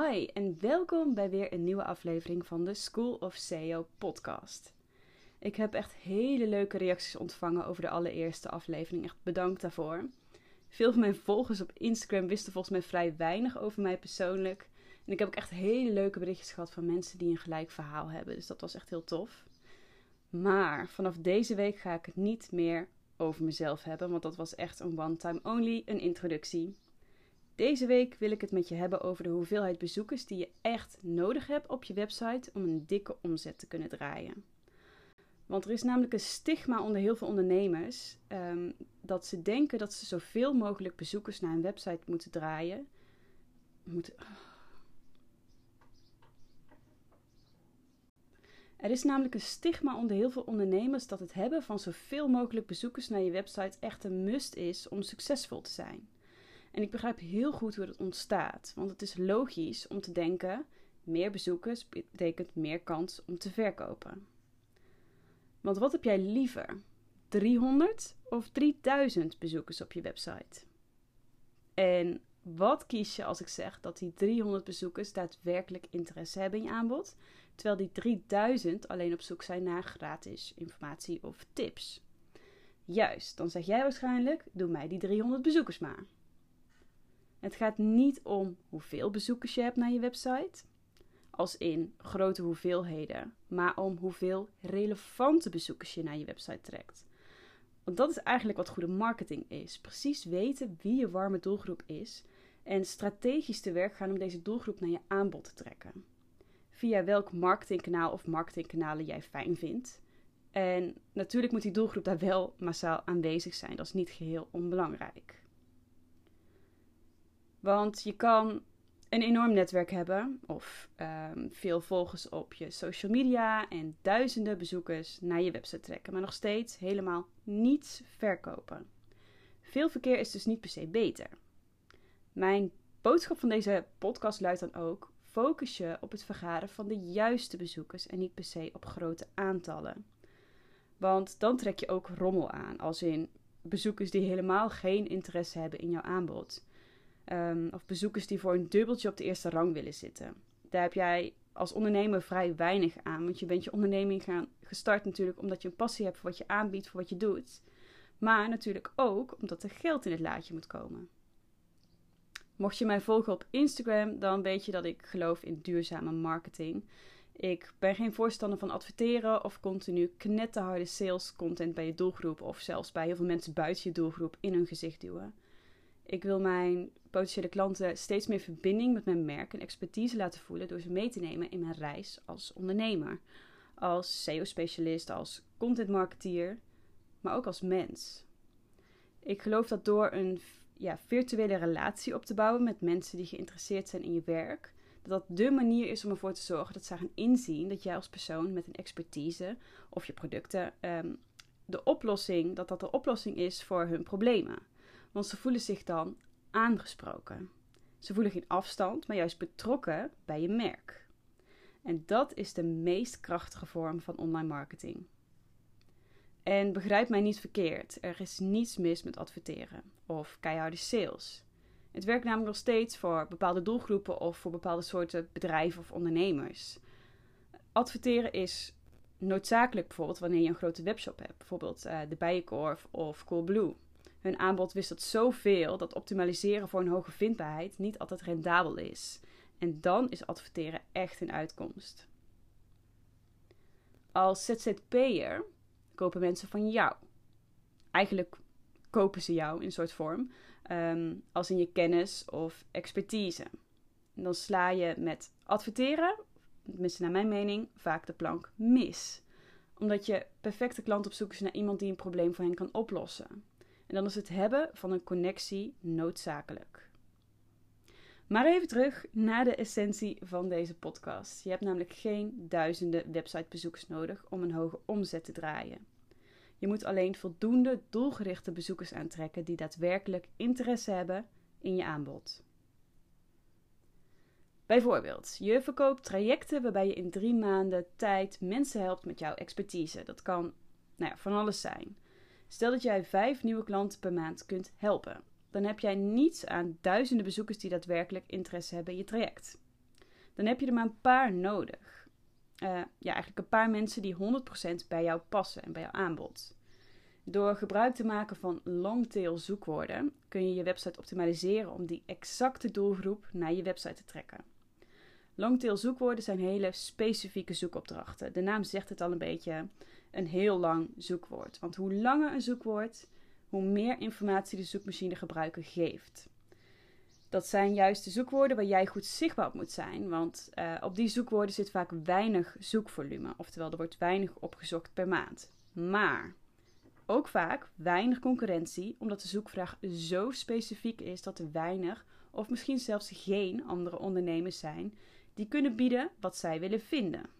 Hi en welkom bij weer een nieuwe aflevering van de School of SEO podcast. Ik heb echt hele leuke reacties ontvangen over de allereerste aflevering. Echt bedankt daarvoor. Veel van mijn volgers op Instagram wisten volgens mij vrij weinig over mij persoonlijk. En ik heb ook echt hele leuke berichtjes gehad van mensen die een gelijk verhaal hebben. Dus dat was echt heel tof. Maar vanaf deze week ga ik het niet meer over mezelf hebben, want dat was echt een one-time only, een introductie. Deze week wil ik het met je hebben over de hoeveelheid bezoekers die je echt nodig hebt op je website om een dikke omzet te kunnen draaien. Want er is namelijk een stigma onder heel veel ondernemers ehm, dat ze denken dat ze zoveel mogelijk bezoekers naar een website moeten draaien. Moeten. Er is namelijk een stigma onder heel veel ondernemers dat het hebben van zoveel mogelijk bezoekers naar je website echt een must is om succesvol te zijn. En ik begrijp heel goed hoe dat ontstaat, want het is logisch om te denken: meer bezoekers betekent meer kans om te verkopen. Want wat heb jij liever? 300 of 3000 bezoekers op je website? En wat kies je als ik zeg dat die 300 bezoekers daadwerkelijk interesse hebben in je aanbod, terwijl die 3000 alleen op zoek zijn naar gratis informatie of tips? Juist, dan zeg jij waarschijnlijk: doe mij die 300 bezoekers maar. Het gaat niet om hoeveel bezoekers je hebt naar je website, als in grote hoeveelheden, maar om hoeveel relevante bezoekers je naar je website trekt. Want dat is eigenlijk wat goede marketing is. Precies weten wie je warme doelgroep is en strategisch te werk gaan om deze doelgroep naar je aanbod te trekken. Via welk marketingkanaal of marketingkanalen jij fijn vindt. En natuurlijk moet die doelgroep daar wel massaal aanwezig zijn. Dat is niet geheel onbelangrijk. Want je kan een enorm netwerk hebben of um, veel volgers op je social media en duizenden bezoekers naar je website trekken, maar nog steeds helemaal niets verkopen. Veel verkeer is dus niet per se beter. Mijn boodschap van deze podcast luidt dan ook: focus je op het vergaren van de juiste bezoekers en niet per se op grote aantallen. Want dan trek je ook rommel aan, als in bezoekers die helemaal geen interesse hebben in jouw aanbod. Um, of bezoekers die voor een dubbeltje op de eerste rang willen zitten. Daar heb jij als ondernemer vrij weinig aan. Want je bent je onderneming gaan, gestart natuurlijk omdat je een passie hebt voor wat je aanbiedt, voor wat je doet. Maar natuurlijk ook omdat er geld in het laadje moet komen. Mocht je mij volgen op Instagram, dan weet je dat ik geloof in duurzame marketing. Ik ben geen voorstander van adverteren of continu knetterharde sales content bij je doelgroep of zelfs bij heel veel mensen buiten je doelgroep in hun gezicht duwen. Ik wil mijn potentiële klanten steeds meer verbinding met mijn merk en expertise laten voelen door ze mee te nemen in mijn reis als ondernemer, als SEO-specialist, als content marketeer, maar ook als mens. Ik geloof dat door een ja, virtuele relatie op te bouwen met mensen die geïnteresseerd zijn in je werk, dat dat de manier is om ervoor te zorgen dat ze gaan inzien dat jij als persoon met een expertise of je producten um, de oplossing, dat dat de oplossing is voor hun problemen. Want ze voelen zich dan aangesproken. Ze voelen geen afstand, maar juist betrokken bij je merk. En dat is de meest krachtige vorm van online marketing. En begrijp mij niet verkeerd, er is niets mis met adverteren of keiharde sales. Het werkt namelijk nog steeds voor bepaalde doelgroepen of voor bepaalde soorten bedrijven of ondernemers. Adverteren is noodzakelijk bijvoorbeeld wanneer je een grote webshop hebt, bijvoorbeeld uh, de Bijenkorf of Coolblue. Hun aanbod wisselt zoveel dat optimaliseren voor een hoge vindbaarheid niet altijd rendabel is. En dan is adverteren echt een uitkomst. Als ZZP'er kopen mensen van jou. Eigenlijk kopen ze jou in een soort vorm, ehm, als in je kennis of expertise. En dan sla je met adverteren, tenminste naar mijn mening, vaak de plank mis. Omdat je perfecte klant op zoek is naar iemand die een probleem voor hen kan oplossen. En dan is het hebben van een connectie noodzakelijk. Maar even terug naar de essentie van deze podcast. Je hebt namelijk geen duizenden websitebezoekers nodig om een hoge omzet te draaien. Je moet alleen voldoende doelgerichte bezoekers aantrekken die daadwerkelijk interesse hebben in je aanbod. Bijvoorbeeld, je verkoopt trajecten waarbij je in drie maanden tijd mensen helpt met jouw expertise. Dat kan nou ja, van alles zijn. Stel dat jij vijf nieuwe klanten per maand kunt helpen. Dan heb jij niets aan duizenden bezoekers die daadwerkelijk interesse hebben in je traject. dan heb je er maar een paar nodig. Uh, ja, eigenlijk een paar mensen die 100% bij jou passen en bij jouw aanbod. Door gebruik te maken van longtail zoekwoorden kun je je website optimaliseren om die exacte doelgroep naar je website te trekken. Longtail zoekwoorden zijn hele specifieke zoekopdrachten. De naam zegt het al een beetje, een heel lang zoekwoord. Want hoe langer een zoekwoord, hoe meer informatie de zoekmachine gebruiker geeft. Dat zijn juist de zoekwoorden waar jij goed zichtbaar op moet zijn, want uh, op die zoekwoorden zit vaak weinig zoekvolume, oftewel er wordt weinig opgezocht per maand. Maar ook vaak weinig concurrentie, omdat de zoekvraag zo specifiek is dat er weinig of misschien zelfs geen andere ondernemers zijn die kunnen bieden wat zij willen vinden.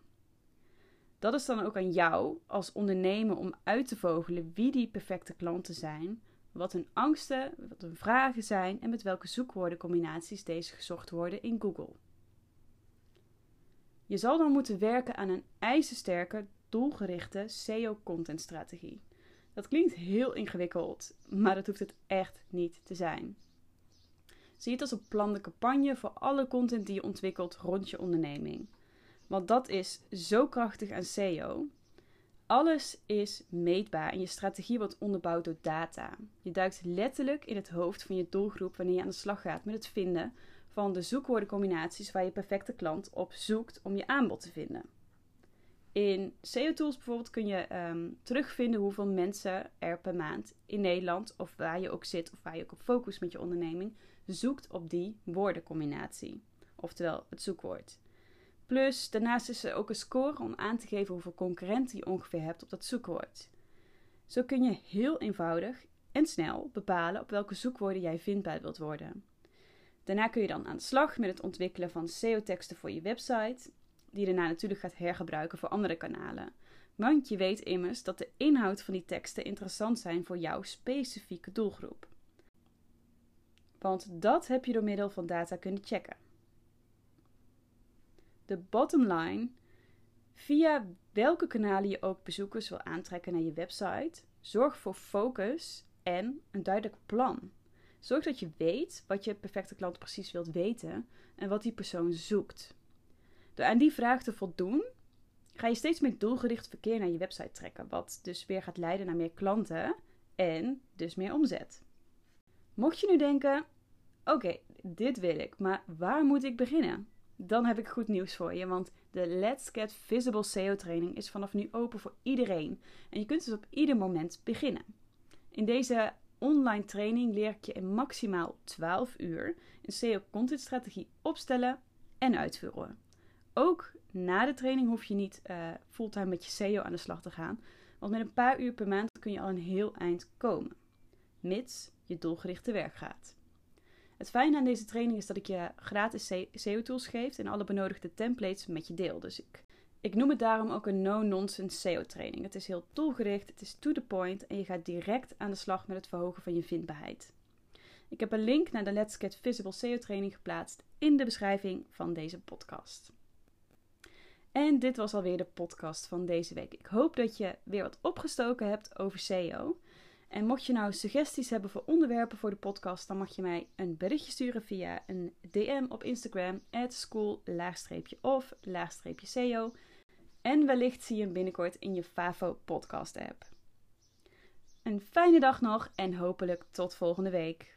Dat is dan ook aan jou als ondernemer om uit te vogelen wie die perfecte klanten zijn, wat hun angsten, wat hun vragen zijn en met welke zoekwoordencombinaties deze gezocht worden in Google. Je zal dan moeten werken aan een ijzersterke, doelgerichte SEO-contentstrategie. Dat klinkt heel ingewikkeld, maar dat hoeft het echt niet te zijn. Zie het als een plan de campagne voor alle content die je ontwikkelt rond je onderneming. Want dat is zo krachtig aan SEO. Alles is meetbaar en je strategie wordt onderbouwd door data. Je duikt letterlijk in het hoofd van je doelgroep wanneer je aan de slag gaat met het vinden van de zoekwoordencombinaties waar je perfecte klant op zoekt om je aanbod te vinden. In SEO Tools bijvoorbeeld kun je um, terugvinden hoeveel mensen er per maand in Nederland, of waar je ook zit, of waar je ook op focust met je onderneming, zoekt op die woordencombinatie. Oftewel het zoekwoord. Plus, daarnaast is er ook een score om aan te geven hoeveel concurrenten je ongeveer hebt op dat zoekwoord. Zo kun je heel eenvoudig en snel bepalen op welke zoekwoorden jij vindbaar wilt worden. Daarna kun je dan aan de slag met het ontwikkelen van SEO-teksten voor je website, die je daarna natuurlijk gaat hergebruiken voor andere kanalen. Want je weet immers dat de inhoud van die teksten interessant zijn voor jouw specifieke doelgroep. Want dat heb je door middel van data kunnen checken. De bottom line: via welke kanalen je ook bezoekers wil aantrekken naar je website, zorg voor focus en een duidelijk plan. Zorg dat je weet wat je perfecte klant precies wilt weten en wat die persoon zoekt. Door aan die vraag te voldoen, ga je steeds meer doelgericht verkeer naar je website trekken, wat dus weer gaat leiden naar meer klanten en dus meer omzet. Mocht je nu denken: oké, dit wil ik, maar waar moet ik beginnen? Dan heb ik goed nieuws voor je, want de Let's Get Visible SEO training is vanaf nu open voor iedereen en je kunt dus op ieder moment beginnen. In deze online training leer ik je in maximaal 12 uur een SEO content strategie opstellen en uitvoeren. Ook na de training hoef je niet uh, fulltime met je SEO aan de slag te gaan, want met een paar uur per maand kun je al een heel eind komen, mits je doelgericht te werk gaat. Het fijne aan deze training is dat ik je gratis SEO-tools geef en alle benodigde templates met je deel. Dus ik, ik noem het daarom ook een no-nonsense SEO-training. Het is heel doelgericht, het is to the point en je gaat direct aan de slag met het verhogen van je vindbaarheid. Ik heb een link naar de Let's Get Visible SEO-training geplaatst in de beschrijving van deze podcast. En dit was alweer de podcast van deze week. Ik hoop dat je weer wat opgestoken hebt over SEO. En mocht je nou suggesties hebben voor onderwerpen voor de podcast, dan mag je mij een berichtje sturen via een DM op Instagram, school-of-seo. En wellicht zie je hem binnenkort in je Favo podcast app. Een fijne dag nog en hopelijk tot volgende week.